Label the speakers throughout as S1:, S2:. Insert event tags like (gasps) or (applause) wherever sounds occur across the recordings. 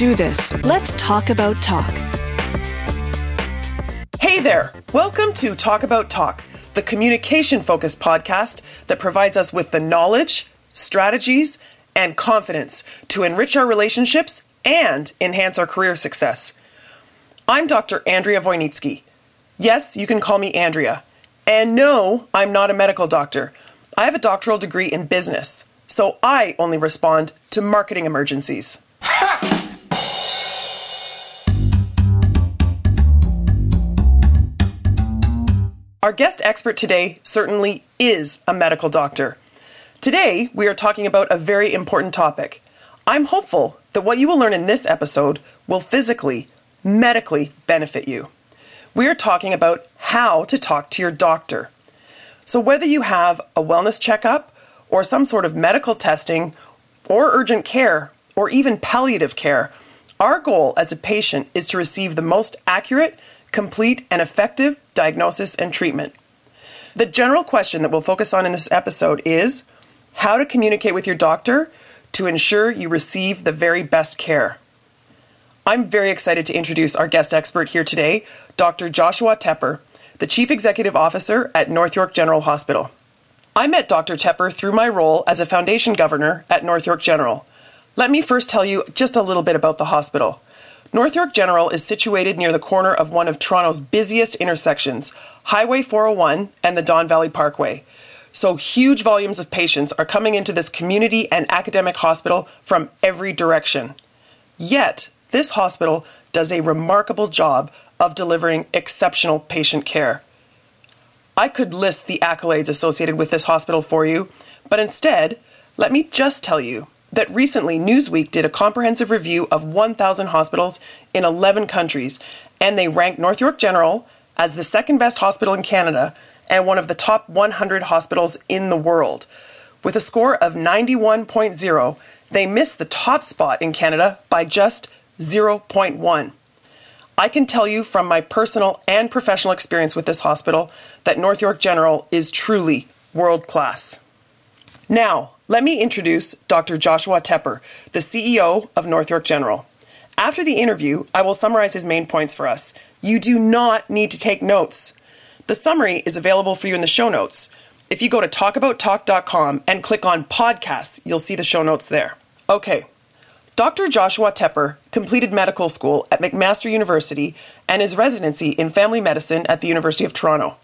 S1: do this. Let's talk about talk.
S2: Hey there! Welcome to Talk About Talk, the communication focused podcast that provides us with the knowledge, strategies, and confidence to enrich our relationships and enhance our career success. I'm Dr. Andrea Wojnicki. Yes, you can call me Andrea. And no, I'm not a medical doctor. I have a doctoral degree in business, so I only respond to marketing emergencies. (laughs) Our guest expert today certainly is a medical doctor. Today, we are talking about a very important topic. I'm hopeful that what you will learn in this episode will physically, medically benefit you. We are talking about how to talk to your doctor. So, whether you have a wellness checkup or some sort of medical testing or urgent care or even palliative care, our goal as a patient is to receive the most accurate, complete, and effective diagnosis and treatment. The general question that we'll focus on in this episode is how to communicate with your doctor to ensure you receive the very best care. I'm very excited to introduce our guest expert here today, Dr. Joshua Tepper, the Chief Executive Officer at North York General Hospital. I met Dr. Tepper through my role as a foundation governor at North York General. Let me first tell you just a little bit about the hospital. North York General is situated near the corner of one of Toronto's busiest intersections, Highway 401 and the Don Valley Parkway. So, huge volumes of patients are coming into this community and academic hospital from every direction. Yet, this hospital does a remarkable job of delivering exceptional patient care. I could list the accolades associated with this hospital for you, but instead, let me just tell you that recently Newsweek did a comprehensive review of 1,000 hospitals in 11 countries, and they ranked North York General as the second best hospital in Canada and one of the top 100 hospitals in the world. With a score of 91.0, they missed the top spot in Canada by just 0.1. I can tell you from my personal and professional experience with this hospital that North York General is truly world class. Now, let me introduce Dr. Joshua Tepper, the CEO of North York General. After the interview, I will summarize his main points for us. You do not need to take notes. The summary is available for you in the show notes. If you go to talkabouttalk.com and click on podcasts, you'll see the show notes there. Okay, Dr. Joshua Tepper completed medical school at McMaster University and his residency in family medicine at the University of Toronto.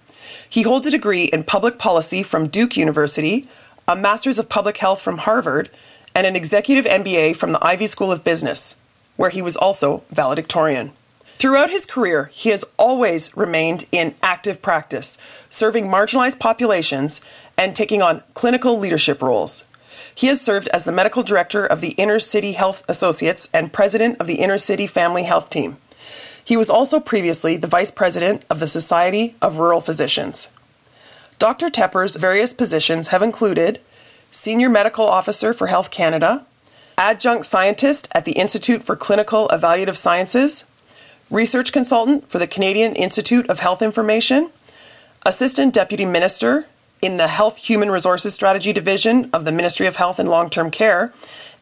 S2: He holds a degree in public policy from Duke University, a Master's of Public Health from Harvard, and an executive MBA from the Ivey School of Business, where he was also valedictorian. Throughout his career, he has always remained in active practice, serving marginalized populations and taking on clinical leadership roles. He has served as the medical director of the Inner City Health Associates and president of the Inner City Family Health Team. He was also previously the vice president of the Society of Rural Physicians. Dr. Tepper's various positions have included Senior Medical Officer for Health Canada, Adjunct Scientist at the Institute for Clinical Evaluative Sciences, Research Consultant for the Canadian Institute of Health Information, Assistant Deputy Minister in the Health Human Resources Strategy Division of the Ministry of Health and Long Term Care,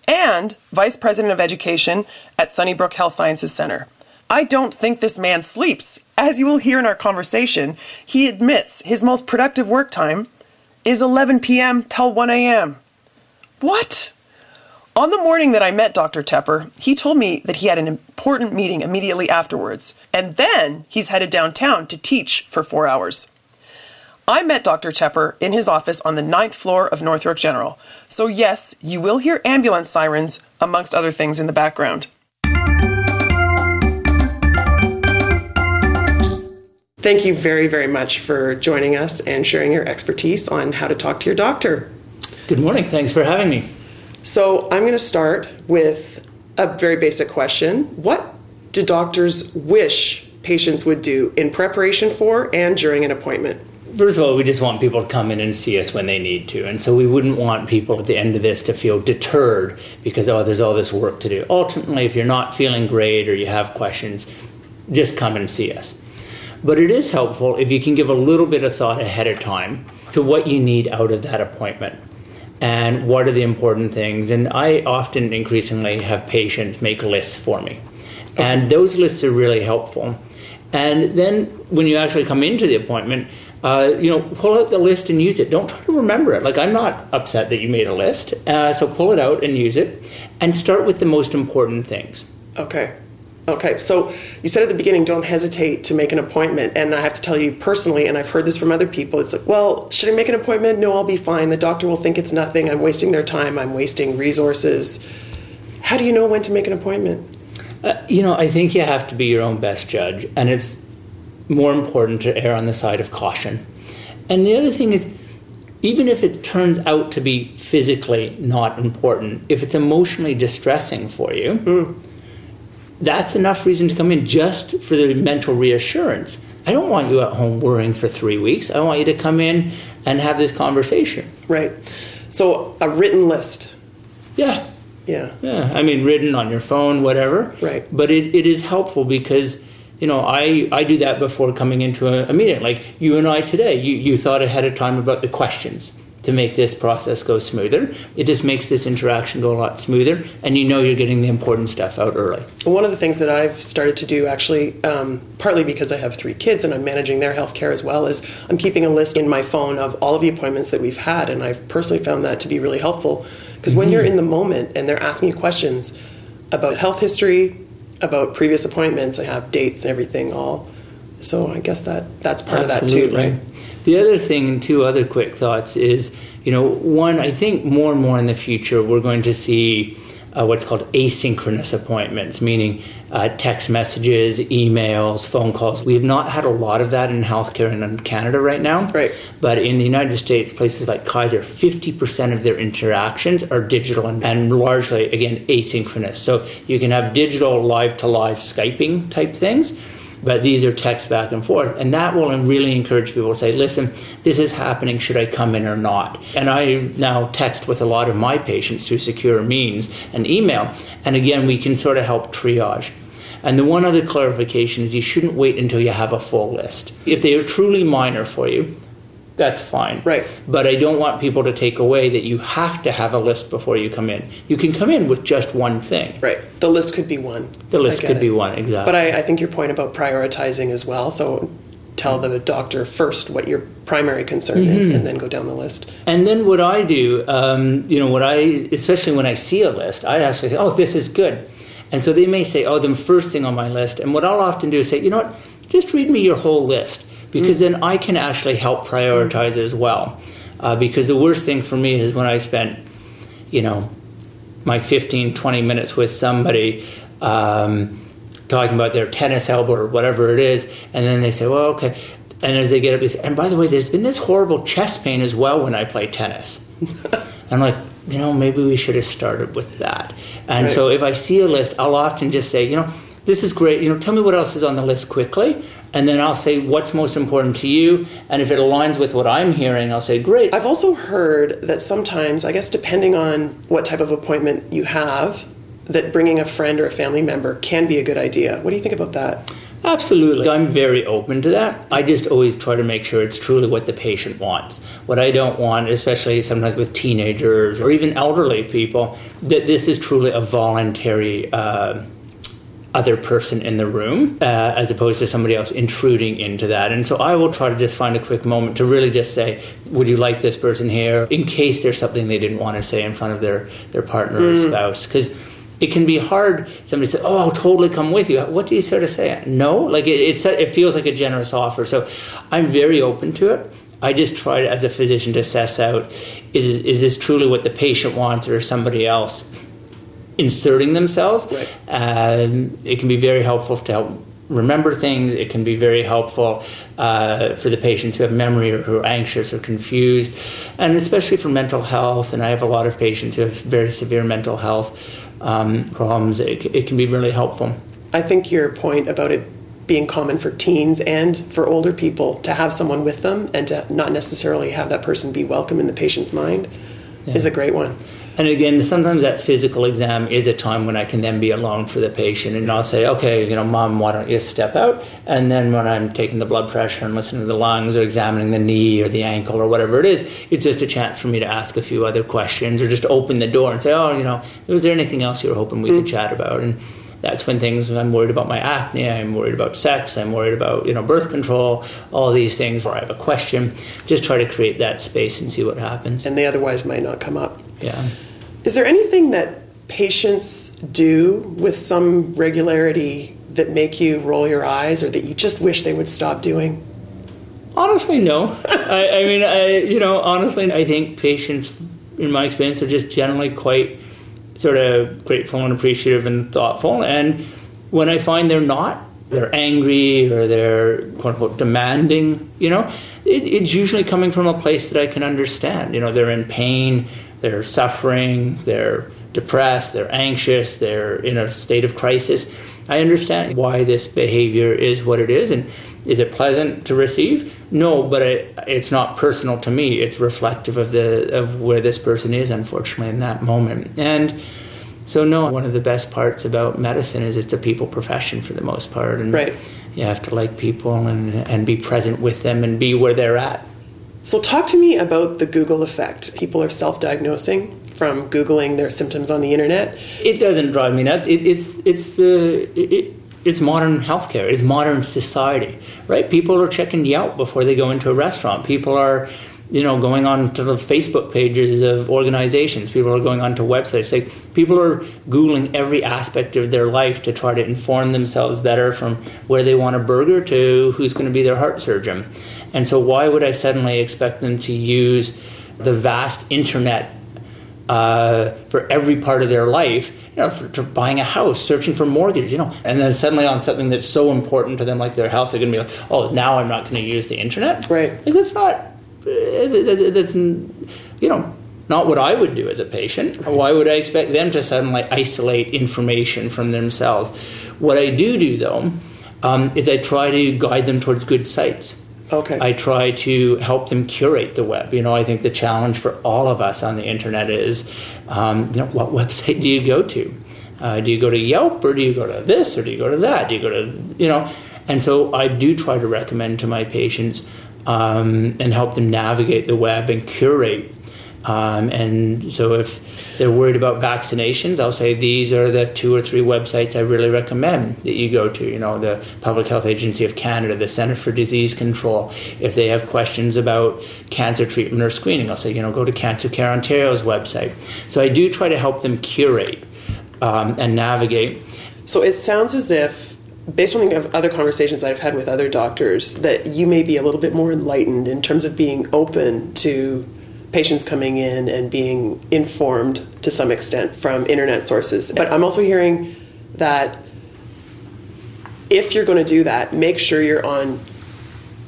S2: and Vice President of Education at Sunnybrook Health Sciences Center. I don't think this man sleeps. As you will hear in our conversation, he admits his most productive work time is 11 p.m. till 1 a.m. What? On the morning that I met Dr. Tepper, he told me that he had an important meeting immediately afterwards, and then he's headed downtown to teach for four hours. I met Dr. Tepper in his office on the ninth floor of North York General. So, yes, you will hear ambulance sirens, amongst other things, in the background. Thank you very, very much for joining us and sharing your expertise on how to talk to your doctor.
S3: Good morning. Thanks for having me.
S2: So, I'm going to start with a very basic question. What do doctors wish patients would do in preparation for and during an appointment?
S3: First of all, we just want people to come in and see us when they need to. And so we wouldn't want people at the end of this to feel deterred because, oh, there's all this work to do. Ultimately, if you're not feeling great or you have questions, just come and see us. But it is helpful if you can give a little bit of thought ahead of time to what you need out of that appointment. and what are the important things. And I often increasingly have patients make lists for me. And those lists are really helpful. And then when you actually come into the appointment, uh, you know, pull out the list and use it. Don't try to remember it. Like, I'm not upset that you made a list. Uh, so pull it out and use it and start with the most important things.
S2: Okay. Okay, so you said at the beginning, don't hesitate to make an appointment. And I have to tell you personally, and I've heard this from other people, it's like, well, should I make an appointment? No, I'll be fine. The doctor will think it's nothing. I'm wasting their time. I'm wasting resources. How do you know when to make an appointment?
S3: Uh, you know, I think you have to be your own best judge, and it's more important to err on the side of caution. And the other thing is, even if it turns out to be physically not important, if it's emotionally distressing for you, mm. That's enough reason to come in just for the mental reassurance. I don't want you at home worrying for three weeks. I want you to come in and have this conversation.
S2: Right. So, a written list.
S3: Yeah.
S2: Yeah.
S3: Yeah. I mean, written on your phone, whatever.
S2: Right.
S3: But it, it is helpful because, you know, I, I do that before coming into a, a meeting. Like you and I today, you, you thought ahead of time about the questions to make this process go smoother. It just makes this interaction go a lot smoother, and you know you're getting the important stuff out early.
S2: One of the things that I've started to do, actually, um, partly because I have three kids and I'm managing their health care as well, is I'm keeping a list in my phone of all of the appointments that we've had, and I've personally found that to be really helpful because mm-hmm. when you're in the moment and they're asking you questions about health history, about previous appointments, I have dates and everything all. So I guess that that's part
S3: Absolutely.
S2: of that too, right?
S3: The other thing, and two other quick thoughts is, you know, one, I think more and more in the future we're going to see uh, what's called asynchronous appointments, meaning uh, text messages, emails, phone calls. We have not had a lot of that in healthcare in Canada right now.
S2: Right.
S3: But in the United States, places like Kaiser, 50% of their interactions are digital and, and largely, again, asynchronous. So you can have digital live to live Skyping type things but these are texts back and forth. And that will really encourage people to say, listen, this is happening. Should I come in or not? And I now text with a lot of my patients through secure means and email. And again, we can sort of help triage. And the one other clarification is you shouldn't wait until you have a full list. If they are truly minor for you, that's fine.
S2: Right.
S3: But I don't want people to take away that you have to have a list before you come in. You can come in with just one thing.
S2: Right. The list could be one.
S3: The list could it. be one, exactly.
S2: But I, I, think your point about prioritizing as well. So tell the doctor first what your primary concern mm-hmm. is and then go down the list.
S3: And then what I do, um, you know, what I, especially when I see a list, I actually think, oh, this is good. And so they may say, oh, the first thing on my list. And what I'll often do is say, you know what, just read me your whole list because then I can actually help prioritize as well. Uh, because the worst thing for me is when I spent, you know, my 15, 20 minutes with somebody um, talking about their tennis elbow or whatever it is, and then they say, well, okay. And as they get up, they say, and by the way, there's been this horrible chest pain as well when I play tennis. (laughs) I'm like, you know, maybe we should have started with that. And right. so if I see a list, I'll often just say, you know, this is great. You know, tell me what else is on the list quickly, and then I'll say what's most important to you. And if it aligns with what I'm hearing, I'll say great.
S2: I've also heard that sometimes, I guess, depending on what type of appointment you have, that bringing a friend or a family member can be a good idea. What do you think about that?
S3: Absolutely. I'm very open to that. I just always try to make sure it's truly what the patient wants. What I don't want, especially sometimes with teenagers or even elderly people, that this is truly a voluntary uh, other person in the room uh, as opposed to somebody else intruding into that. And so I will try to just find a quick moment to really just say, Would you like this person here? in case there's something they didn't want to say in front of their, their partner mm. or spouse. Because it can be hard. Somebody says, "Oh, I'll totally come with you." What do you sort of say? No, like it, it feels like a generous offer. So I'm very open to it. I just try to, as a physician to assess out is is this truly what the patient wants or somebody else inserting themselves.
S2: Right.
S3: Um, it can be very helpful to help remember things. It can be very helpful uh, for the patients who have memory or who are anxious or confused, and especially for mental health. And I have a lot of patients who have very severe mental health um, problems. It, it can be really helpful.
S2: I think your point about it being common for teens and for older people to have someone with them and to not necessarily have that person be welcome in the patient's mind yeah. is a great one.
S3: And again, sometimes that physical exam is a time when I can then be alone for the patient, and I'll say, "Okay, you know, mom, why don't you step out?" And then when I'm taking the blood pressure and listening to the lungs or examining the knee or the ankle or whatever it is, it's just a chance for me to ask a few other questions or just open the door and say, "Oh, you know, was there anything else you were hoping we mm. could chat about?" And that's when things I'm worried about my acne, I'm worried about sex, I'm worried about, you know, birth control, all these things where I have a question. Just try to create that space and see what happens.
S2: And they otherwise might not come up.
S3: Yeah.
S2: Is there anything that patients do with some regularity that make you roll your eyes or that you just wish they would stop doing?
S3: Honestly, no. I, I mean, I, you know, honestly, I think patients, in my experience, are just generally quite sort of grateful and appreciative and thoughtful. And when I find they're not, they're angry or they're quote unquote demanding, you know, it, it's usually coming from a place that I can understand. You know, they're in pain, they're suffering, they're depressed, they're anxious, they're in a state of crisis. I understand why this behavior is what it is. And is it pleasant to receive? No, but it, it's not personal to me. It's reflective of the of where this person is, unfortunately, in that moment. And so, no, one of the best parts about medicine is it's a people profession for the most part, and
S2: right.
S3: you have to like people and and be present with them and be where they're at.
S2: So, talk to me about the Google effect. People are self-diagnosing from googling their symptoms on the internet.
S3: It doesn't drive me nuts. It, it's it's uh, it, it's modern healthcare. It's modern society, right? People are checking Yelp before they go into a restaurant. People are, you know, going on to the Facebook pages of organizations. People are going onto websites. Like people are googling every aspect of their life to try to inform themselves better, from where they want a burger to who's going to be their heart surgeon. And so, why would I suddenly expect them to use the vast internet uh, for every part of their life, you know, for, for, buying a house, searching for mortgage, you know, and then suddenly on something that's so important to them, like their health, they're going to be like, oh, now I'm not going to use the internet.
S2: Right.
S3: Like that's not. That's you know not what I would do as a patient. Why would I expect them to suddenly isolate information from themselves? What I do do though um, is I try to guide them towards good sites.
S2: Okay.
S3: I try to help them curate the web. You know, I think the challenge for all of us on the internet is, um, you know, what (laughs) website do you go to? Uh, do you go to Yelp or do you go to this or do you go to that? Do you go to, you know? And so I do try to recommend to my patients um, and help them navigate the web and curate um, and so if they're worried about vaccinations, I'll say these are the two or three websites I really recommend that you go to. You know, the Public Health Agency of Canada, the Centre for Disease Control. If they have questions about cancer treatment or screening, I'll say, you know, go to Cancer Care Ontario's website. So I do try to help them curate um, and navigate.
S2: So it sounds as if based on the other conversations I've had with other doctors, that you may be a little bit more enlightened in terms of being open to patients coming in and being informed to some extent from internet sources. But I'm also hearing that if you're going to do that, make sure you're on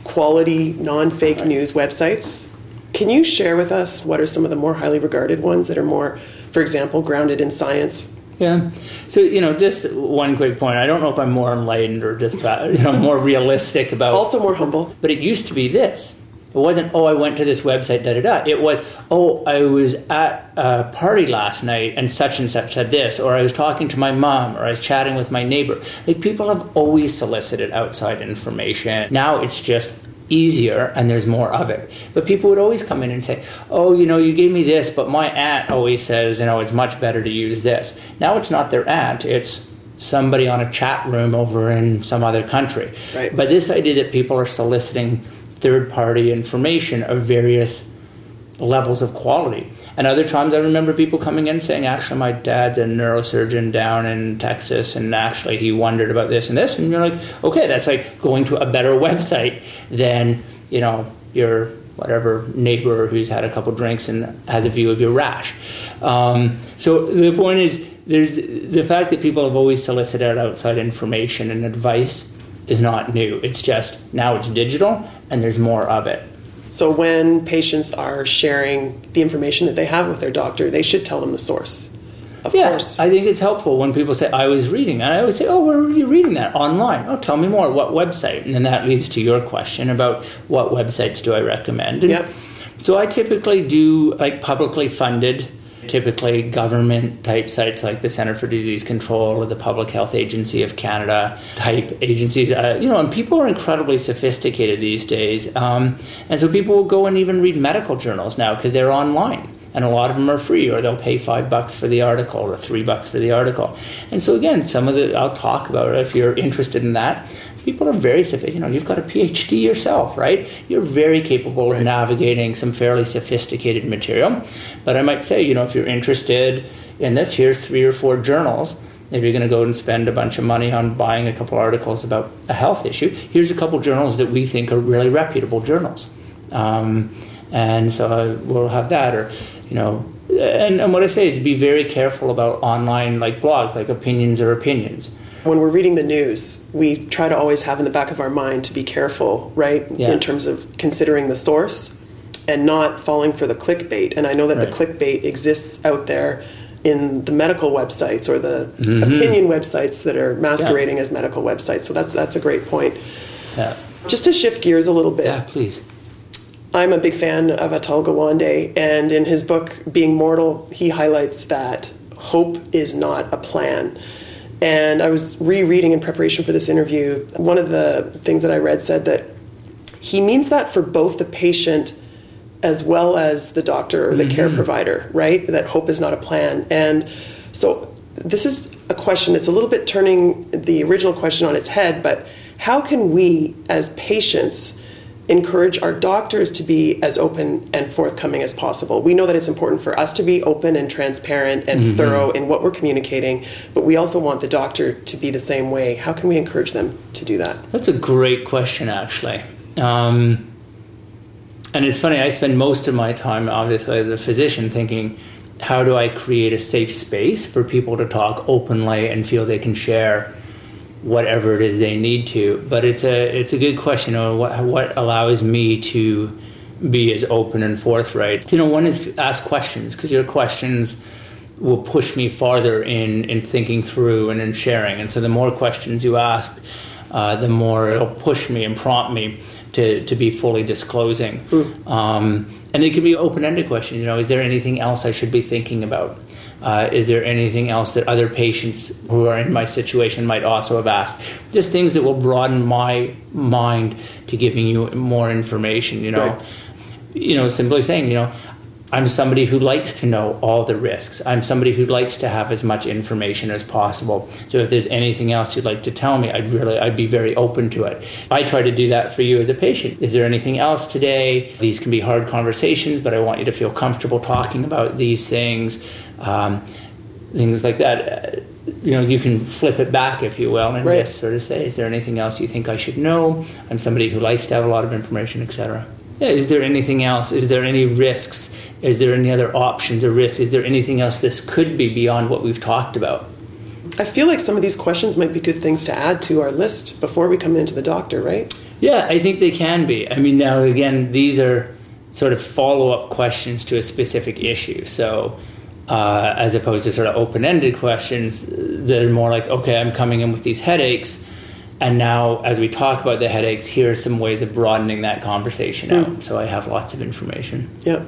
S2: quality, non fake news websites. Can you share with us what are some of the more highly regarded ones that are more, for example, grounded in science?
S3: Yeah. So you know, just one quick point. I don't know if I'm more enlightened or just uh, you know more realistic about.
S2: Also more humble.
S3: But it used to be this. It wasn't, oh, I went to this website, da da da. It was, oh, I was at a party last night and such and such said this, or I was talking to my mom, or I was chatting with my neighbor. Like people have always solicited outside information. Now it's just easier and there's more of it. But people would always come in and say, oh, you know, you gave me this, but my aunt always says, you know, it's much better to use this. Now it's not their aunt, it's somebody on a chat room over in some other country.
S2: Right.
S3: But this idea that people are soliciting third party information of various levels of quality. And other times I remember people coming in saying, actually, my dad's a neurosurgeon down in Texas, and actually he wondered about this and this. And you're like, okay, that's like going to a better (laughs) website than, you know, your whatever neighbor who's had a couple drinks and has a view of your rash. Um, so the point is, there's the fact that people have always solicited outside information and advice is not new. It's just now it's digital and there's more of it.
S2: So when patients are sharing the information that they have with their doctor, they should tell them the source. Of
S3: yeah,
S2: course.
S3: I think it's helpful when people say, I was reading. And I always say, Oh, where were you reading that? Online. Oh, tell me more. What website? And then that leads to your question about what websites do I recommend. And
S2: yep.
S3: So I typically do like publicly funded typically government type sites like the Center for Disease Control or the Public Health Agency of Canada type agencies. Uh, you know, and people are incredibly sophisticated these days. Um, and so people will go and even read medical journals now because they're online. And a lot of them are free, or they'll pay five bucks for the article or three bucks for the article. And so, again, some of the, I'll talk about it if you're interested in that people are very sophisticated. You know, you've got a PhD yourself, right? You're very capable of navigating some fairly sophisticated material. But I might say, you know, if you're interested in this, here's three or four journals. If you're going to go and spend a bunch of money on buying a couple articles about a health issue, here's a couple journals that we think are really reputable journals. Um, and so we'll have that, or you know, and, and what I say is be very careful about online like blogs, like opinions or opinions
S2: when we're reading the news, we try to always have in the back of our mind to be careful, right?
S3: Yeah.
S2: In terms of considering the source and not falling for the clickbait. And I know that right. the clickbait exists out there in the medical websites or the mm-hmm. opinion websites that are masquerading yeah. as medical websites. So that's that's a great point.
S3: Yeah.
S2: Just to shift gears a little bit.
S3: Yeah, please.
S2: I'm a big fan of Atul Gawande, and in his book Being Mortal, he highlights that hope is not a plan. And I was rereading in preparation for this interview. One of the things that I read said that he means that for both the patient as well as the doctor or the mm-hmm. care provider, right? That hope is not a plan. And so this is a question that's a little bit turning the original question on its head, but how can we as patients encourage our doctors to be as open and forthcoming as possible. We know that it's important for us to be open and transparent and mm-hmm. thorough in what we're communicating, but we also want the doctor to be the same way. How can we encourage them to do that?
S3: That's a great question, actually. Um, and it's funny, I spend most of my time, obviously, as a physician, thinking, how do I create a safe space for people to talk openly and feel they can share whatever it is they need to. But it's a it's a good question. Know, what what allows me to be as open and forthright? You know, one is ask questions because your questions will push me farther in in thinking through and in sharing. And so the more questions you ask, uh, the more it'll push me and prompt me to to be fully disclosing. Mm. Um, and they can be open ended questions. You know, is there anything else I should be thinking about? Uh, is there anything else that other patients who are in my situation might also have asked? Just things that will broaden my mind to giving you more information. You know, right. you know, simply saying, you know, I'm somebody who likes to know all the risks. I'm somebody who likes to have as much information as possible. So if there's anything else you'd like to tell me, I'd really I'd be very open to it. I try to do that for you as a patient. Is there anything else today? These can be hard conversations, but I want you to feel comfortable talking about these things um, things like that. You know, you can flip it back, if you will, and right. just sort of say, "Is there anything else you think I should know?" I'm somebody who likes to have a lot of information, etc. Yeah, is there anything else? Is there any risks? Is there any other options or risks? Is there anything else this could be beyond what we've talked about?
S2: I feel like some of these questions might be good things to add to our list before we come into the doctor, right?
S3: Yeah, I think they can be. I mean, now again, these are sort of follow up questions to a specific issue. So, uh, as opposed to sort of open ended questions they're more like, okay, I'm coming in with these headaches. And now, as we talk about the headaches, here are some ways of broadening that conversation mm. out. So I have lots of information.
S2: Yeah.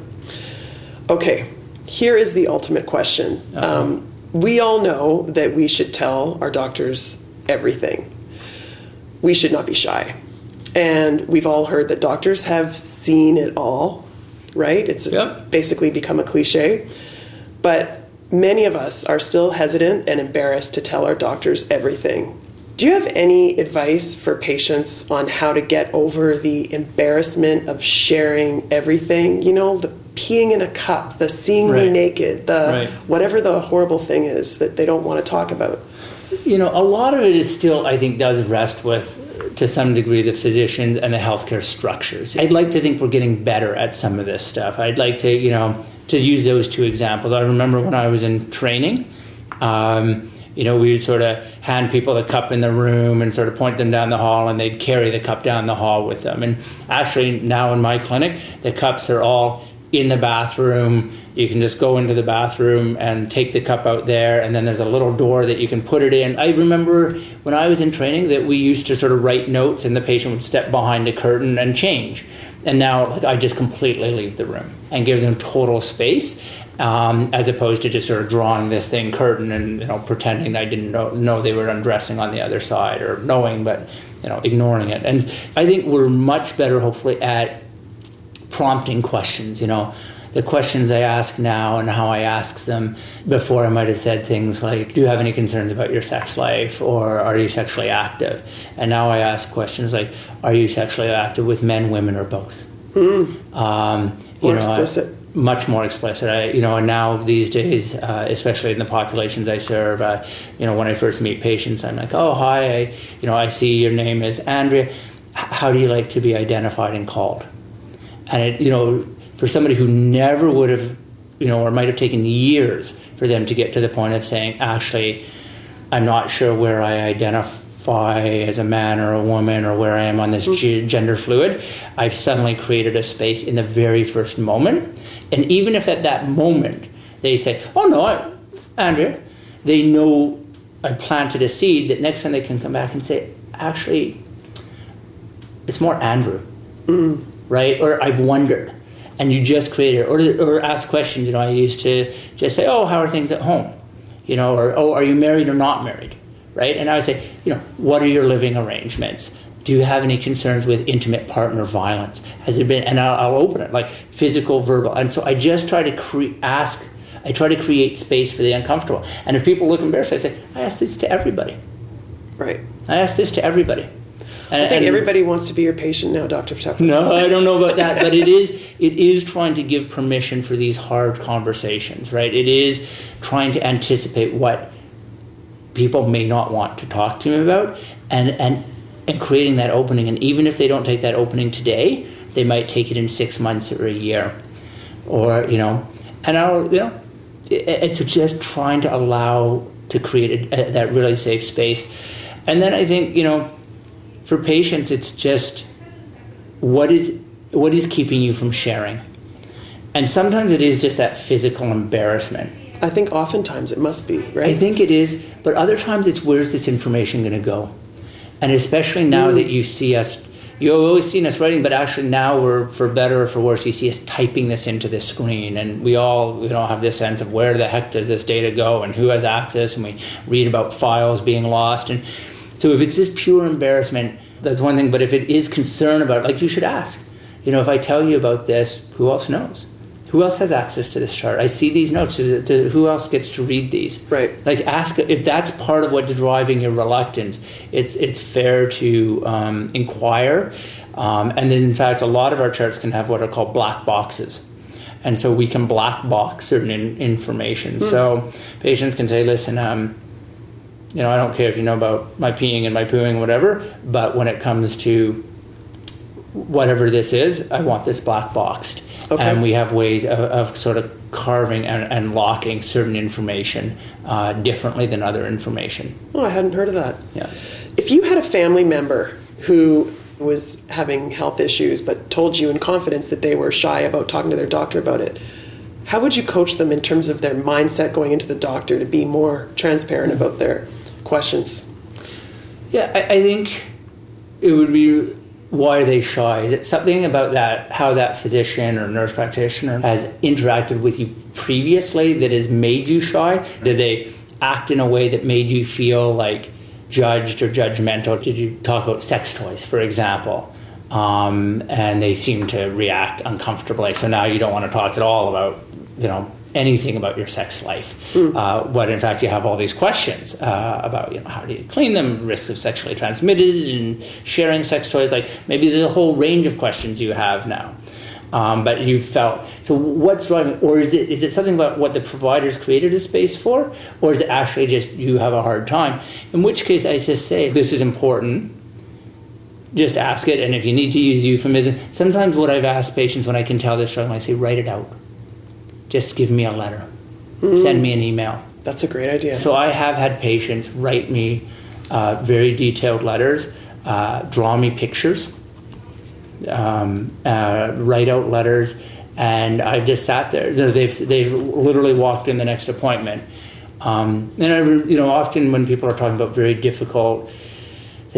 S2: Okay, here is the ultimate question. Um, we all know that we should tell our doctors everything. We should not be shy. And we've all heard that doctors have seen it all, right? It's yep. basically become a cliche. But many of us are still hesitant and embarrassed to tell our doctors everything. Do you have any advice for patients on how to get over the embarrassment of sharing everything? You know, the peeing in a cup, the seeing right. me naked, the right. whatever the horrible thing is that they don't want to talk about.
S3: You know, a lot of it is still, I think, does rest with to some degree the physicians and the healthcare structures. I'd like to think we're getting better at some of this stuff. I'd like to, you know, to use those two examples. I remember when I was in training, um, you know, we would sort of hand people the cup in the room and sort of point them down the hall, and they'd carry the cup down the hall with them. And actually, now in my clinic, the cups are all in the bathroom. You can just go into the bathroom and take the cup out there, and then there's a little door that you can put it in. I remember when I was in training that we used to sort of write notes, and the patient would step behind a curtain and change. And now, like, I just completely leave the room and give them total space. um, as opposed to just sort of drawing this thing curtain and you know pretending I didn't know, know they were undressing on the other side or knowing but you know ignoring it. And I think we're much better, hopefully, at prompting questions. You know, the questions I ask now and how I ask them. Before I might have said things like, "Do you have any concerns about your sex life?" or "Are you sexually active?" And now I ask questions like, "Are you sexually active with men, women, or both?"
S2: Mm. Um, More you know, explicit.
S3: I, much more explicit. I, you know, and now these days, uh, especially in the populations I serve, uh, you know, when I first meet patients, I'm like, "Oh, hi, I, you know, I see your name is Andrea. How do you like to be identified and called?" And it, you know, for somebody who never would have, you know, or might have taken years for them to get to the point of saying, actually, I'm not sure where I identify as a man or a woman or where I am on this mm-hmm. gender fluid. I've suddenly created a space in the very first moment. And even if at that moment they say, oh no, I, Andrea, they know I planted a seed that next time they can come back and say, actually, it's more Andrew. Mm-hmm right? Or I've wondered, and you just create it, or or ask questions. You know, I used to just say, "Oh, how are things at home?" You know, or "Oh, are you married or not married?" Right? And I would say, you know, what are your living arrangements? Do you have any concerns with intimate partner violence? Has there been? And I'll, I'll open it like physical, verbal, and so I just try to cre- ask. I try to create space for the uncomfortable. And if people look embarrassed, I say, I ask this to everybody.
S2: Right.
S3: I ask this to everybody.
S2: And, I think everybody wants to be your patient now, Dr. Tepper.
S3: No, I don't know about that, but it is it is trying to give permission for these hard conversations, right? It is trying to anticipate what people may not want to talk to me about and and and creating that opening and even if they don't take that opening today, they might take it in 6 months or a year. Or, you know, and I'll, you know, it's just trying to allow to create a, a, that really safe space. And then I think, you know, for patients, it's just what is what is keeping you from sharing, and sometimes it is just that physical embarrassment.
S2: I think oftentimes it must be right.
S3: I think it is, but other times it's where's this information going to go, and especially now mm. that you see us. You've always seen us writing, but actually now we're, for better or for worse, you see us typing this into the screen, and we all you know have this sense of where the heck does this data go, and who has access, and we read about files being lost, and so if it's just pure embarrassment, that's one thing. But if it is concern about, like, you should ask. You know, if I tell you about this, who else knows? Who else has access to this chart? I see these notes. It, who else gets to read these?
S2: Right.
S3: Like, ask if that's part of what's driving your reluctance. It's it's fair to um, inquire. Um, and then, in fact, a lot of our charts can have what are called black boxes and so we can black box certain in, information. Mm. So patients can say, "Listen, um, you know, I don't care if you know about my peeing and my pooing, whatever, but when it comes to whatever this is, I want this black boxed. Okay. And we have ways of, of sort of carving and, and, locking certain information uh, differently than other information.
S2: Oh, I hadn't heard of that.
S3: Yeah.
S2: If you had a family member who was having health issues but told you in confidence that they were shy about talking to their doctor about it, how would you coach them in terms of their mindset going into the doctor to be more transparent about their questions?
S3: Yeah, I, I think it would be why are they shy? Is it something about that, how that physician or nurse practitioner has interacted with you previously that has made you shy? Did they act in a way that made you feel like judged or judgmental? Did you talk about sex toys, for example? Um, and they seem to react uncomfortably. So now you don't want to talk at all about, you know, anything about your sex life. Mm. Uh, but in fact, you have all these questions uh, about you know how do you clean them, risks of sexually transmitted, and sharing sex toys. Like maybe there's a whole range of questions you have now. Um, but you felt so. What's driving, or is it is it something about what the providers created a space for, or is it actually just you have a hard time? In which case, I just say this is important. Just ask it, and if you need to use euphemism, sometimes what I've asked patients when I can tell they're struggling, I say write it out just give me a letter, mm. send me an email.
S2: That's a great idea.
S3: So I have had patients write me uh, very detailed letters, uh, draw me pictures, um, uh, write out letters, and I've just sat there. They've they've literally walked in the next appointment. Um, and I, you know, often when people are talking about very difficult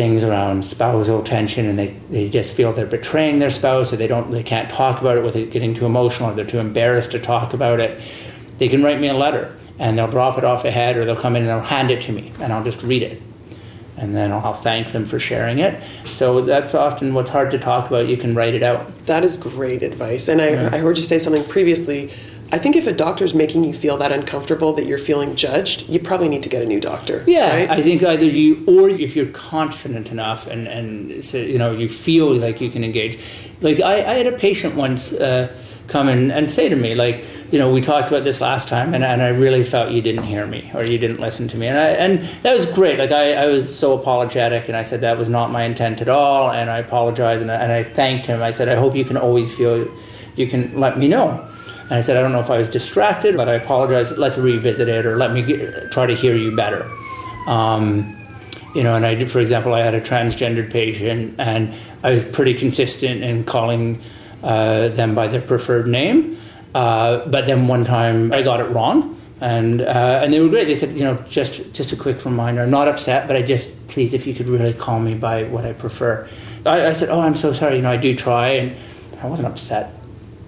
S3: things around spousal tension and they, they just feel they're betraying their spouse or they don't they can't talk about it without getting too emotional or they're too embarrassed to talk about it they can write me a letter and they'll drop it off ahead or they'll come in and they'll hand it to me and I'll just read it. And then I'll thank them for sharing it. So that's often what's hard to talk about. You can write it out.
S2: That is great advice. And I, I heard you say something previously. I think if a doctor's making you feel that uncomfortable that you're feeling judged, you probably need to get a new doctor.
S3: Yeah,
S2: right?
S3: I think either you or if you're confident enough and and so, you know you feel like you can engage. Like I, I had a patient once uh, come in and say to me like you know we talked about this last time and, and I really felt you didn't hear me or you didn't listen to me and I and that was great. Like I, I was so apologetic and I said that was not my intent at all and I apologize and I, and I thanked him. I said I hope you can always feel you can let me know. And I said, I don't know if I was distracted, but I apologize. Let's revisit it or let me get, try to hear you better. Um, you know, and I did, for example, I had a transgendered patient and I was pretty consistent in calling uh, them by their preferred name. Uh, but then one time I got it wrong. And, uh, and they were great. They said, you know, just, just a quick reminder. I'm not upset, but I just, please, if you could really call me by what I prefer. I, I said, oh, I'm so sorry. You know, I do try. And I wasn't upset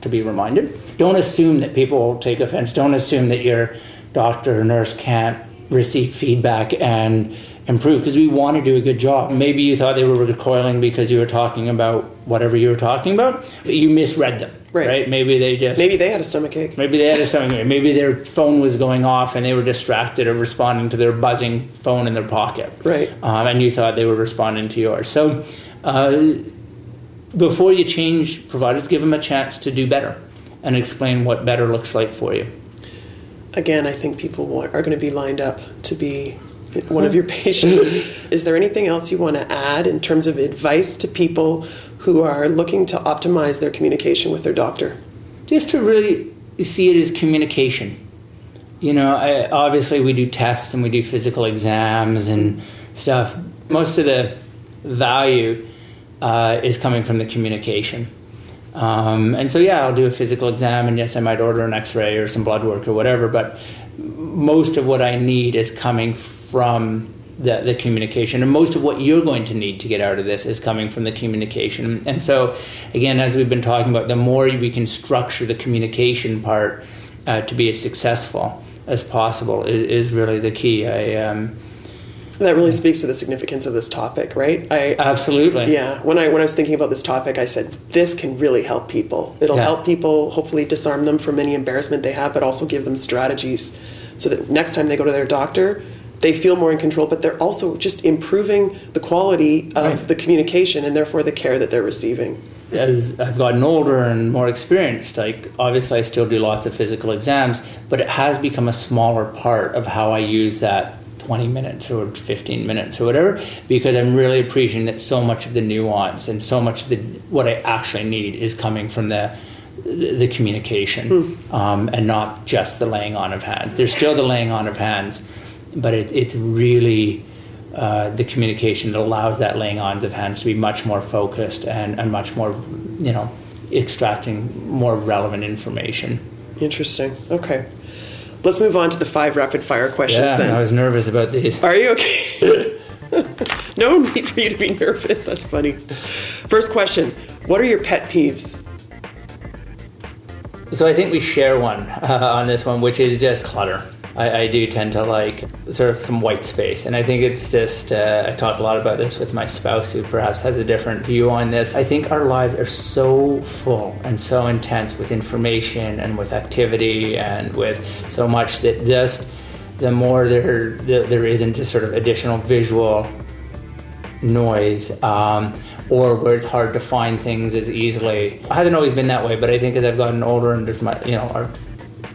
S3: to be reminded. Don't assume that people will take offense. Don't assume that your doctor or nurse can't receive feedback and improve because we want to do a good job. Maybe you thought they were recoiling because you were talking about whatever you were talking about, but you misread them.
S2: Right.
S3: Right. Maybe they just
S2: Maybe they had a stomach ache.
S3: Maybe they had a stomach. Maybe their phone was going off and they were distracted or responding to their buzzing phone in their pocket.
S2: Right.
S3: Um, and you thought they were responding to yours. So uh, before you change providers, give them a chance to do better and explain what better looks like for you.
S2: Again, I think people want, are going to be lined up to be one of your patients. (laughs) Is there anything else you want to add in terms of advice to people who are looking to optimize their communication with their doctor?
S3: Just to really see it as communication. You know, I, obviously we do tests and we do physical exams and stuff. Most of the value uh, is coming from the communication. Um, and so, yeah, I'll do a physical exam, and yes, I might order an x ray or some blood work or whatever, but most of what I need is coming from the, the communication. And most of what you're going to need to get out of this is coming from the communication. And so, again, as we've been talking about, the more we can structure the communication part uh, to be as successful as possible is, is really the key. I, um,
S2: That really speaks to the significance of this topic, right? I
S3: absolutely.
S2: Yeah, when I when I was thinking about this topic, I said this can really help people. It'll
S3: Yeah.
S2: help people hopefully disarm them from any embarrassment they have, but also give them strategies so that next time they go to their doctor, they feel more in control. But they're also just improving the quality of
S3: Right.
S2: the communication and therefore the care that they're receiving.
S3: as I've gotten older and more experienced, like obviously I still do lots of physical exams, but it has become a smaller part of how I use that 20 minutes or 15 minutes or whatever because I'm really appreciating that so much of the nuance and so much of the what I actually need is coming from the the communication um, and not just the laying on of hands. There's still the laying on of hands, but it, it's really uh, the communication that allows that laying on of hands to be much more focused and, and much more, you know, extracting more relevant information.
S2: Interesting. Okay. Let's move on to the five rapid fire questions
S3: Yeah,
S2: then.
S3: I was nervous about these.
S2: Are you okay? (laughs) no need for you to be nervous. That's funny. First question What are your pet peeves?
S3: So I think we share one (laughs) uh, on this one, which is just clutter. I, I do tend to like sort of some white space, and I think it's just. Uh, I talk a lot about this with my spouse, who perhaps has a different view on this. I think our lives are so full and so intense with information and with activity and with so much that just the more there there, isn't just sort of additional visual noise um, or where it's hard to find things as easily. I haven't always been that way, but I think as I've gotten older and just my, you know, our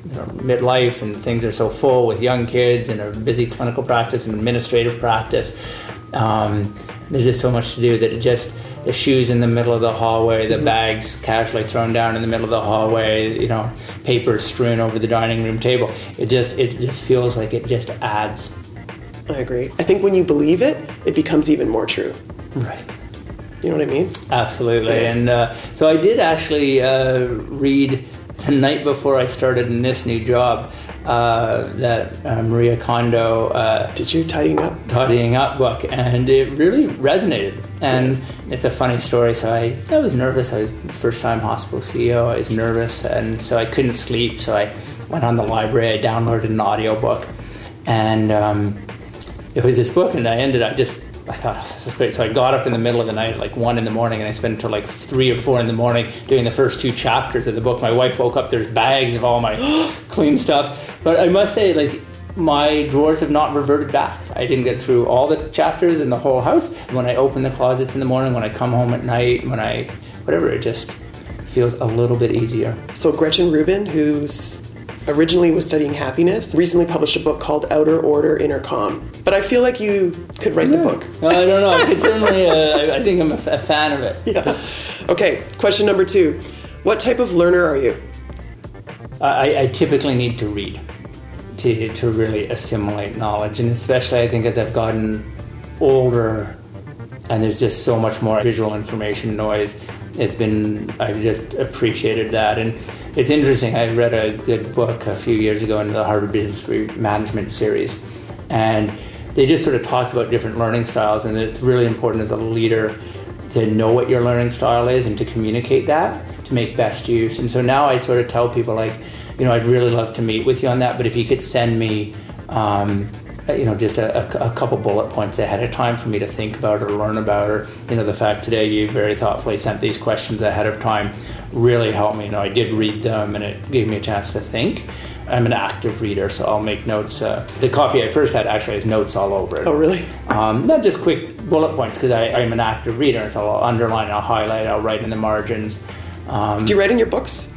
S3: you know, midlife and things are so full with young kids and a busy clinical practice and administrative practice, um, there's just so much to do that it just the shoes in the middle of the hallway, the bags casually thrown down in the middle of the hallway, you know, papers strewn over the dining room table. It just it just feels like it just adds.
S2: I agree. I think when you believe it, it becomes even more true.
S3: Right.
S2: You know what I mean?
S3: Absolutely.
S2: Yeah.
S3: And uh, so I did actually uh, read the (laughs) night before I started in this new job uh, that uh, Maria Kondo uh,
S2: Did you tidying up?
S3: tidying up book, and it really resonated. And it's a funny story. So I, I was nervous. I was first time hospital CEO. I was nervous, and so I couldn't sleep. So I, went on the library, I downloaded an audio book, and um, it was this book, and I ended up just I thought, oh, this is great. So I got up in the middle of the night, like one in the morning, and I spent until like three or four in the morning doing the first two chapters of the book. My wife woke up, there's bags of all my (gasps) clean stuff. But I must say, like, my drawers have not reverted back. I didn't get through all the chapters in the whole house. When I open the closets in the morning, when I come home at night, when I, whatever, it just feels a little bit easier.
S2: So Gretchen Rubin, who's originally was studying happiness, recently published a book called Outer Order, Inner Calm. But I feel like you could write
S3: yeah.
S2: the book.
S3: I don't know. I certainly, uh, I think I'm a, f- a fan of it.
S2: Yeah. Okay. Question number two: What type of learner are you?
S3: I, I typically need to read to to really assimilate knowledge, and especially I think as I've gotten older, and there's just so much more visual information noise. It's been I've just appreciated that and it's interesting. I read a good book a few years ago in the Harvard Business Management series, and they just sort of talked about different learning styles, and it's really important as a leader to know what your learning style is and to communicate that to make best use. And so now I sort of tell people like, you know, I'd really love to meet with you on that, but if you could send me. Um, you know, just a, a, a, couple bullet points ahead of time for me to think about or learn about, or you know, the fact today you very thoughtfully sent these questions ahead of time really helped me. You know, I did read them, and it gave me a chance to think. I'm an active reader, so I'll make notes. Uh, the copy I first had actually has notes all over it.
S2: Oh, really?
S3: Um, not just quick bullet points because I'm an active reader, so I'll underline, I'll highlight, I'll write in the margins.
S2: Um, Do you write in your books?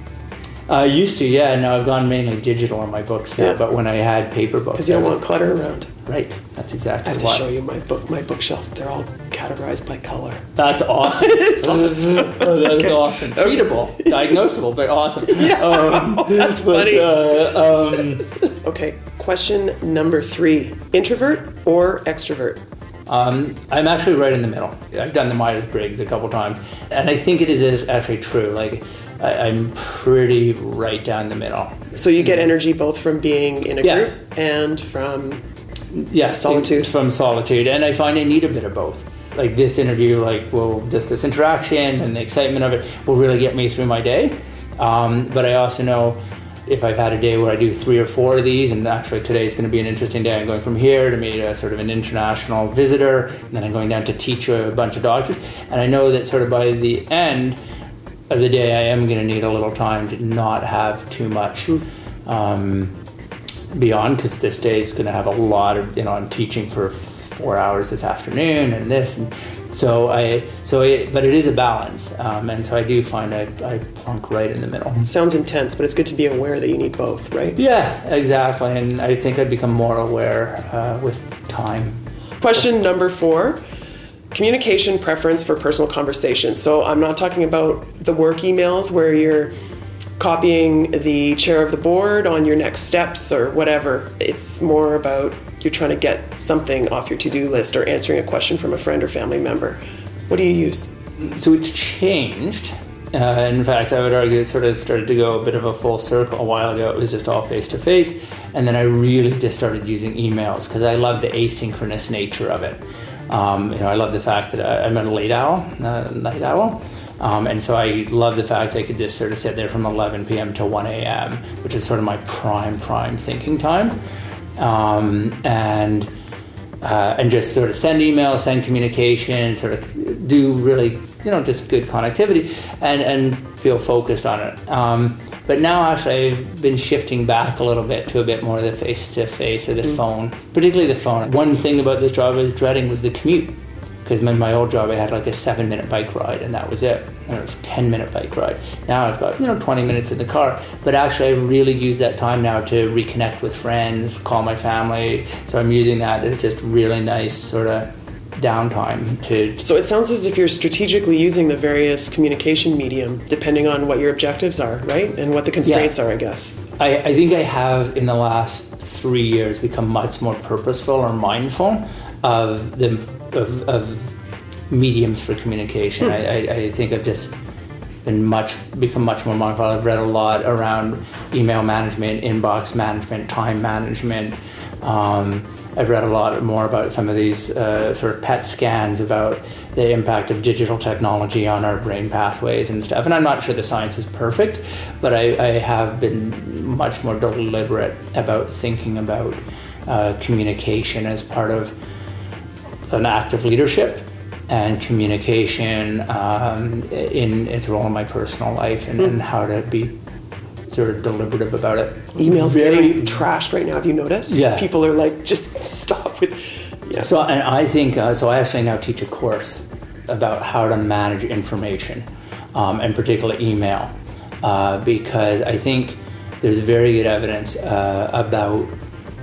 S3: I used to, yeah. Now I've gone mainly digital on my books now, yeah. but when I had paper books,
S2: because you don't want clutter around.
S3: Right, that's exactly.
S2: I have to show you my book, my bookshelf. They're all categorized by color.
S3: That's awesome. (laughs) (laughs)
S2: awesome.
S3: oh, that's okay. awesome. Treatable, diagnosable, but awesome. (laughs)
S2: Yeah, um, that's but, funny.
S3: Uh, um,
S2: okay, question number three: introvert or extrovert?
S3: Um, I'm actually right in the middle. I've done the Myers Briggs a couple times, and I think it is actually true. Like I, am pretty right down the middle.
S2: So you get energy both from being in a yeah. group and from
S3: yeah
S2: solitude.
S3: From solitude, and I find I need a bit of both. Like this interview, like well, just this interaction and the excitement of it will really get me through my day. Um, but I also know if I've had a day where I do three or four of these, and actually today is going to be an interesting day. I'm going from here to meet a sort of an international visitor, and then I'm going down to teach a bunch of doctors. And I know that sort of by the end, of the day, I am going to need a little time to not have too much um, beyond because this day is going to have a lot of you know I'm teaching for four hours this afternoon and this and so I so it, but it is a balance um, and so I do find I, I plunk right in the middle.
S2: Sounds intense, but it's good to be aware that you need both, right?
S3: Yeah, exactly, and I think I've become more aware uh, with time.
S2: Question number four communication preference for personal conversations. So I'm not talking about the work emails where you're copying the chair of the board on your next steps or whatever. It's more about you're trying to get something off your to do list or answering a question from a friend or family member. What do you use?
S3: So it's changed. Uh, in fact, I would argue it sort of started to go a bit of a full circle a while ago. It was just all face to face. And then I really just started using emails because I love the asynchronous nature of it. Um, you know, I love the fact that I, am a late owl, a night owl. Um, and so I love the fact I could just sort of sit there from 11 p.m. to 1 a.m., which is sort of my prime, prime thinking time. Um, and uh, and just sort of send emails, send communication, sort of do really, you know, just good connectivity and, and feel focused on it. Um, but now actually I've been shifting back a little bit to a bit more of the face to face or the mm. phone, particularly the phone. One thing about this job I was dreading was the commute. Because in my old job, I had like a seven minute bike ride, and that was it. And it was a 10 minute bike ride. Now I've got, you know, 20 minutes in the car. But actually, I really use that time now to reconnect with friends, call my family. So I'm using that as just really nice sort of downtime to
S2: so it sounds as if you're strategically using the various communication medium depending on what your objectives are right and what the constraints yeah. are i guess
S3: I, I, think i have in the last three years become much more purposeful or mindful of the of, of mediums for communication hmm. I, I, I think i've just been much become much more mindful i've read a lot around email management inbox management time management um, I've read a lot more about some of these uh, sort of PET scans about the impact of digital technology on our brain pathways and stuff. And I'm not sure the science is perfect, but I, I have been much more deliberate about thinking about uh, communication as part of an act of leadership and communication um, in its role in my personal life and, and how to be sort of deliberative about it.
S2: Emails
S3: Very-
S2: getting trashed right now. Have you noticed?
S3: Yeah.
S2: People are like, just (laughs) stop with. Yeah.
S3: So, and I think uh, so. I actually now teach a course about how to manage information, um, and particularly email, uh, because I think there's very good evidence uh, about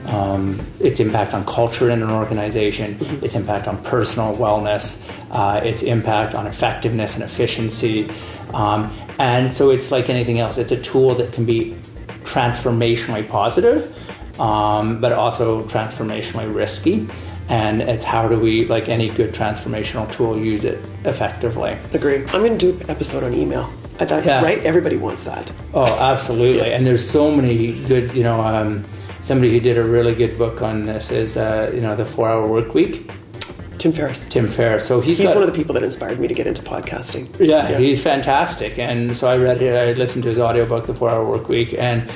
S3: um, its impact on culture in an organization, its impact on personal wellness, uh, its impact on effectiveness and efficiency, um, and so it's like anything else. It's a tool that can be transformationally positive, um, but also transformationally risky. And it's how do we, like any good transformational tool, use it effectively.
S2: Agree. I'm going to do an episode on email. I thought,
S3: Yeah.
S2: right? Everybody wants that.
S3: Oh, absolutely. And there's so many good, you know, um, somebody who did a really good book on this is, uh, you know, the Four Hour Work Week,
S2: Tim Ferriss.
S3: Tim Ferriss. So he's,
S2: He's
S3: got-
S2: one of the people that inspired me to get into podcasting.
S3: Yeah, he's fantastic. And so I read it, I listened to his audiobook, The Four Hour Work Week, and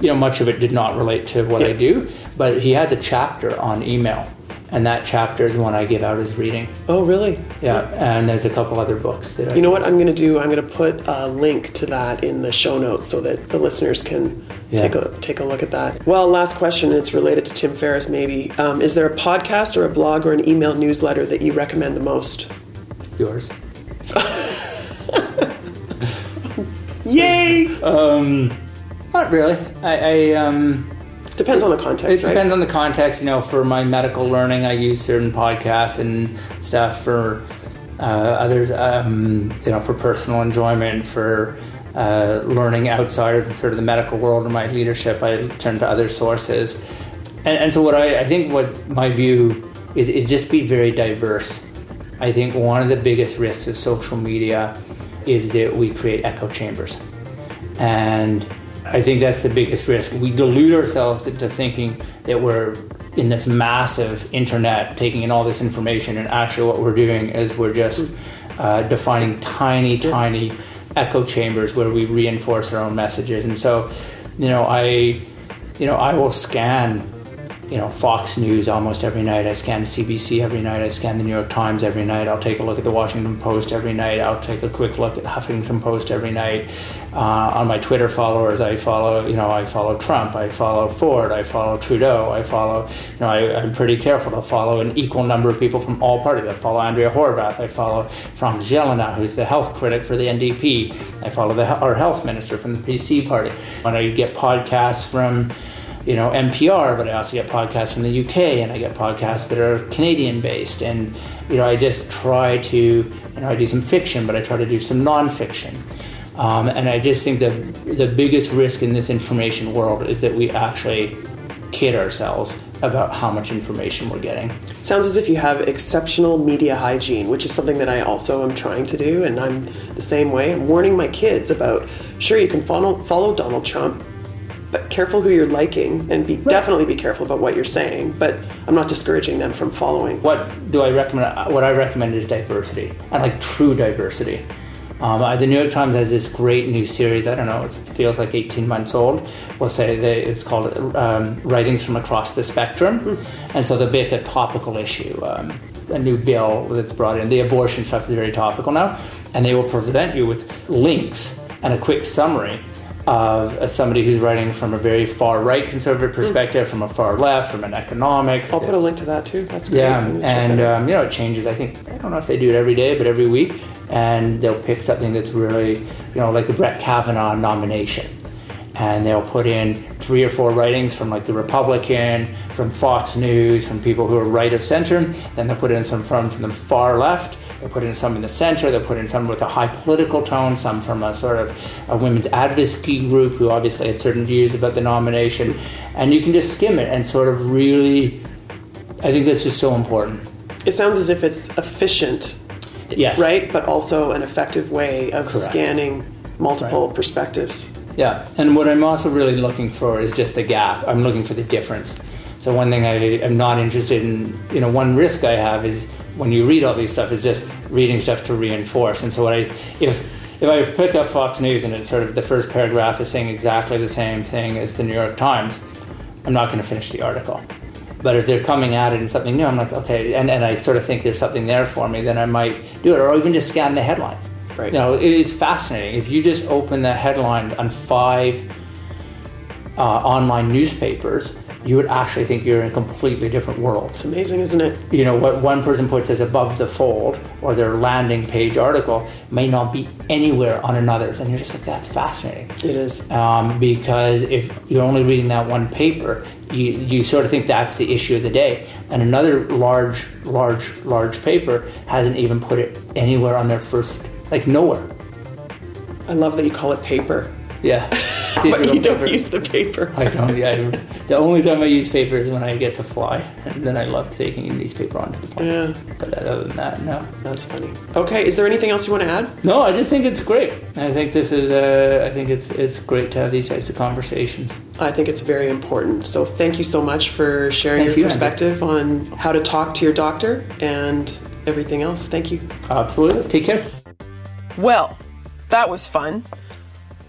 S3: you know, much of it did not relate to what I do, but he has a chapter on email. And that chapter is one I give out as reading.
S2: Oh, really?
S3: Yeah, and there's a couple other books that I
S2: You know what I'm going to do? I'm going to put a link to that in the show notes so that the listeners can
S3: Yeah.
S2: take a take a look at that. Well, last question. It's related to Tim Ferriss. Maybe um, is there a podcast or a blog or an email newsletter that you recommend the most?
S3: yours. (laughs)
S2: Yay!
S3: Um, Not really. I, I um,
S2: Depends on the context,
S3: It
S2: right?
S3: depends on the context. You know, for my medical learning, I use certain podcasts and stuff. For uh, others, um, you know, for personal enjoyment, for uh, learning outside of sort of the medical world and my leadership, I turn to other sources. And, and so, what I, I think, what my view is, is just be very diverse. I think one of the biggest risks of social media is that we create echo chambers. And I think that's the biggest risk. We delude ourselves into thinking that we're in this massive internet taking in all this information, and actually, what we're doing is we're just uh, defining tiny, tiny echo chambers where we reinforce our own messages. And so, you know, I, you know, I will scan you know Fox News almost every night. I scan CBC every night. I scan the New York Times every night. I'll take a look at the Washington Post every night. I'll take a quick look at Huffington Post every night. Uh, on my Twitter followers, I follow you know I follow Trump. I follow Ford. I follow Trudeau. I follow you know I, I'm pretty careful to follow an equal number of people from all parties. I follow Andrea Horwath. I follow France Gélinas, who's the health critic for the NDP. I follow the our health minister from the PC party. When I get podcasts from you know NPR, but I also get podcasts from the UK, and I get podcasts that are Canadian based, and you know I just try to you know I do some fiction, but I try to do some nonfiction, um, and I just think the the biggest risk in this information world is that we actually kid ourselves about how much information we're getting.
S2: Sounds as if you have exceptional media hygiene, which is something that I also am trying to do, and I'm the same way. I'm warning my kids about sure you can follow follow Donald Trump, but careful who you're liking, and be definitely be careful about what you're saying. But I'm not discouraging them from following.
S3: What do I recommend? What I recommend is diversity, and like true diversity. Um, the New York Times has this great new series. I don't know, it feels like 18 months old. We'll say they, it's called um, Writings from Across the Spectrum. And so they'll pick a topical issue, um, a new bill that's brought in. The abortion stuff is very topical now. And they will present you with links and a quick summary of uh, somebody who's writing from a very far right conservative perspective, from a far left, from an economic.
S2: I'll put a link to that too. That's great.
S3: Yeah,
S2: I'm gonna check
S3: and um, you know it changes. I think I don't know if they do it every day, but every week, and they'll pick something that's really you know like the Brett Kavanaugh nomination, and they'll put in three or four writings from like the Republican, from Fox News, from people who are right of center. Then they'll put in some from from the far left. They'll put in some in the center. They'll put in some with a high political tone. Some from a sort of a women's advocacy group who obviously had certain views about the nomination, and you can just skim it and sort of really. I think that's just so important.
S2: it sounds as if it's efficient,
S3: Yes.
S2: right? But also an effective way of
S3: Correct.
S2: scanning multiple
S3: Right.
S2: perspectives.
S3: Yeah. And what I'm also really looking for is just the gap. I'm looking for the difference. So one thing I am not interested in, you know, one risk I have is when you read all these stuff is just reading stuff to reinforce. And so what I, if if I pick up Fox News and it's sort of the first paragraph is saying exactly the same thing as the New York Times, I'm not going to finish the article. But if they're coming at it in something new, I'm like, okay, and, and I sort of think there's something there for me, then I might do it, or even just scan the headlines.
S2: Right.
S3: Know, it is fascinating. If you just open the headline on five uh, online newspapers, you would actually think you're in a completely different world.
S2: It's amazing, isn't it?
S3: You know, what one person puts as above the fold or their landing page article may not be anywhere on another's. And you're just like, that's fascinating.
S2: It is.
S3: Um, because if you're only reading that one paper, you, you sort of think that's the issue of the day. And another large, large, large paper hasn't even put it anywhere on their first, like nowhere.
S2: I love that you call it paper.
S3: Yeah. (laughs)
S2: but you don't
S3: paper.
S2: use the paper.
S3: I don't. Yeah, the only time I use paper is when I get to fly, and then I love taking these paper onto the plane.
S2: Yeah.
S3: But other than that, no.
S2: That's funny. Okay, is there anything else you want to add?
S3: No, I just think it's great. I think this is. Uh, I think it's it's great to have these types of conversations.
S2: I think it's very important. So thank you so much for sharing
S3: Thank
S2: your
S3: you,
S2: perspective on how to talk to your doctor and everything else. Thank you.
S3: Absolutely. Take care.
S2: Well, that was fun.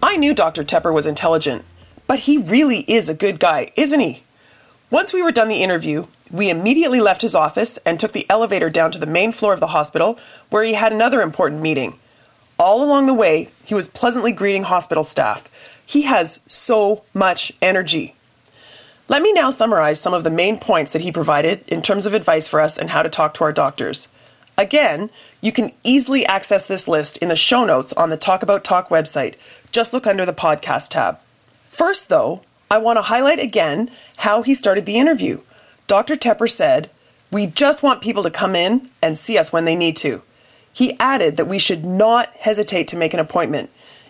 S2: I knew Dr. Tepper was intelligent, but he really is a good guy, isn't he? Once we were done the interview, we immediately left his office and took the elevator down to the main floor of the hospital where he had another important meeting. All along the way, he was pleasantly greeting hospital staff. He has so much energy. Let me now summarize some of the main points that he provided in terms of advice for us and how to talk to our doctors. Again, you can easily access this list in the show notes on the Talk About Talk website. Just look under the podcast tab. First, though, I want to highlight again how he started the interview. Dr. Tepper said, We just want people to come in and see us when they need to. He added that we should not hesitate to make an appointment.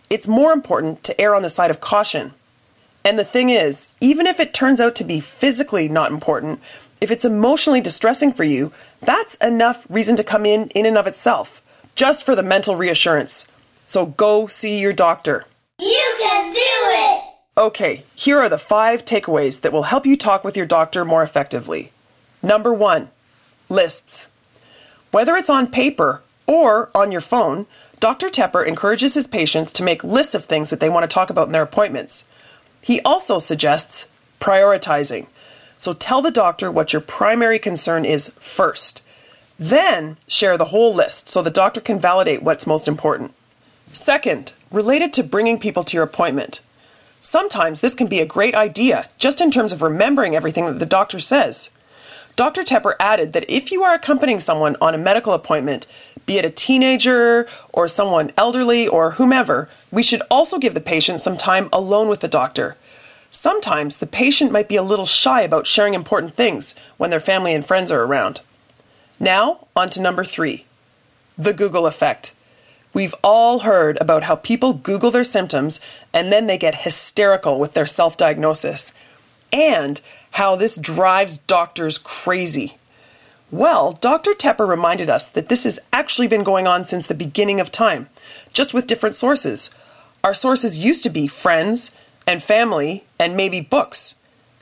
S2: It's more important to err on the side of caution. And the thing is, even if it turns out to be physically not important, if it's emotionally distressing for you, that's enough reason to come in in and of itself, just for the mental reassurance. So go see your doctor.
S4: You can do it!
S2: Okay, here are the five takeaways that will help you talk with your doctor more effectively. Number one, lists. Whether it's on paper or on your phone, Dr. Tepper encourages his patients to make lists of things that they want to talk about in their appointments. He also suggests prioritizing. So tell the doctor what your primary concern is first. Then share the whole list so the doctor can validate what's most important. Second, related to bringing people to your appointment. Sometimes this can be a great idea, just in terms of remembering everything that the doctor says. Dr. Tepper added that if you are accompanying someone on a medical appointment, be it a teenager or someone elderly or whomever, we should also give the patient some time alone with the doctor. Sometimes the patient might be a little shy about sharing important things when their family and friends are around. Now, on to number three the Google effect. We've all heard about how people Google their symptoms and then they get hysterical with their self diagnosis, and how this drives doctors crazy. Well, Dr. Tepper reminded us that this has actually been going on since the beginning of time, just with different sources. Our sources used to be friends and family and maybe books.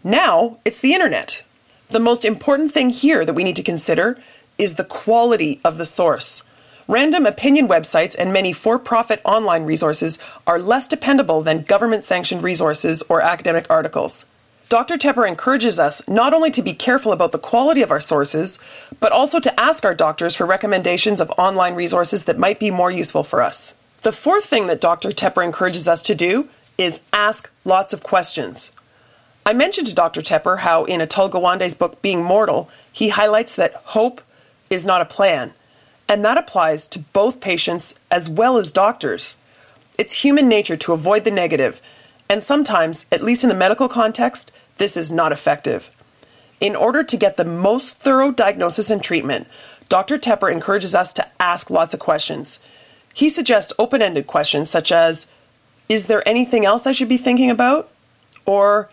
S2: Now it's the internet. The most important thing here that we need to consider is the quality of the source. Random opinion websites and many for profit online resources are less dependable than government sanctioned resources or academic articles. Dr. Tepper encourages us not only to be careful about the quality of our sources, but also to ask our doctors for recommendations of online resources that might be more useful for us. The fourth thing that Dr. Tepper encourages us to do is ask lots of questions. I mentioned to Dr. Tepper how in Atul Gawande's book Being Mortal, he highlights that hope is not a plan, and that applies to both patients as well as doctors. It's human nature to avoid the negative, and sometimes, at least in the medical context, this is not effective. In order to get the most thorough diagnosis and treatment, Dr. Tepper encourages us to ask lots of questions. He suggests open ended questions such as Is there anything else I should be thinking about? Or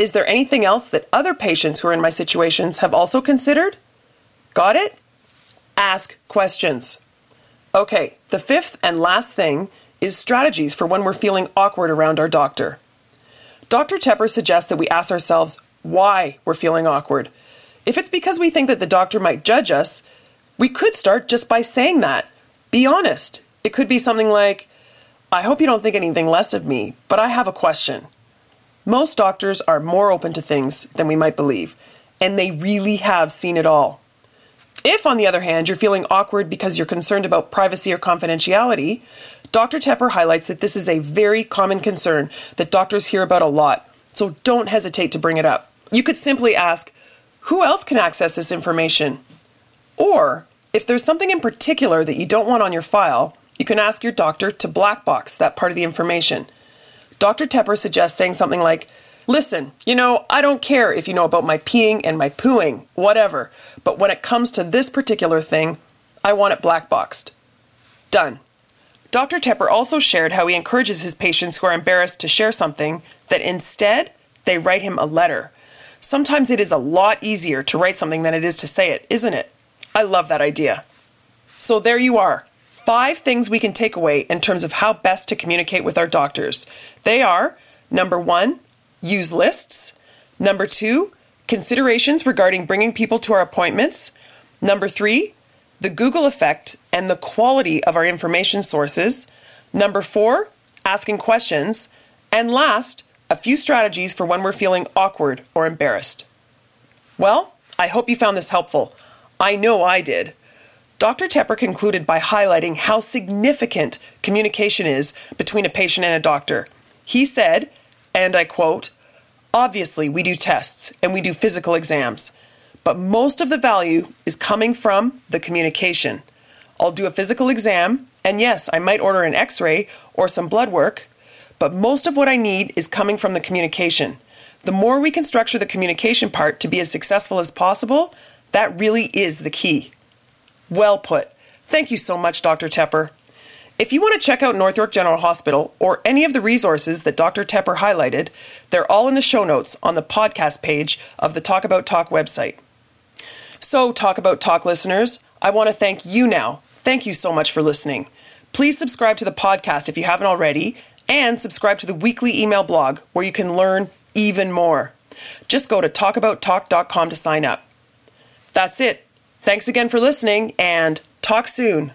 S2: Is there anything else that other patients who are in my situations have also considered? Got it? Ask questions. Okay, the fifth and last thing is strategies for when we're feeling awkward around our doctor. Dr. Tepper suggests that we ask ourselves why we're feeling awkward. If it's because we think that the doctor might judge us, we could start just by saying that. Be honest. It could be something like, I hope you don't think anything less of me, but I have a question. Most doctors are more open to things than we might believe, and they really have seen it all. If, on the other hand, you're feeling awkward because you're concerned about privacy or confidentiality, Dr. Tepper highlights that this is a very common concern that doctors hear about a lot, so don't hesitate to bring it up. You could simply ask, Who else can access this information? Or, if there's something in particular that you don't want on your file, you can ask your doctor to black box that part of the information. Dr. Tepper suggests saying something like, Listen, you know, I don't care if you know about my peeing and my pooing, whatever, but when it comes to this particular thing, I want it black boxed. Done. Dr. Tepper also shared how he encourages his patients who are embarrassed to share something that instead they write him a letter. Sometimes it is a lot easier to write something than it is to say it, isn't it? I love that idea. So there you are. Five things we can take away in terms of how best to communicate with our doctors. They are number one, use lists. Number two, considerations regarding bringing people to our appointments. Number three, the Google effect and the quality of our information sources. Number four, asking questions. And last, a few strategies for when we're feeling awkward or embarrassed. Well, I hope you found this helpful. I know I did. Dr. Tepper concluded by highlighting how significant communication is between a patient and a doctor. He said, and I quote, Obviously, we do tests and we do physical exams, but most of the value is coming from the communication. I'll do a physical exam, and yes, I might order an x ray or some blood work, but most of what I need is coming from the communication. The more we can structure the communication part to be as successful as possible, that really is the key. Well put. Thank you so much, Dr. Tepper. If you want to check out North York General Hospital or any of the resources that Dr. Tepper highlighted, they're all in the show notes on the podcast page of the Talk About Talk website. So, Talk About Talk listeners, I want to thank you now. Thank you so much for listening. Please subscribe to the podcast if you haven't already, and subscribe to the weekly email blog where you can learn even more. Just go to talkabouttalk.com to sign up. That's it. Thanks again for listening and talk soon.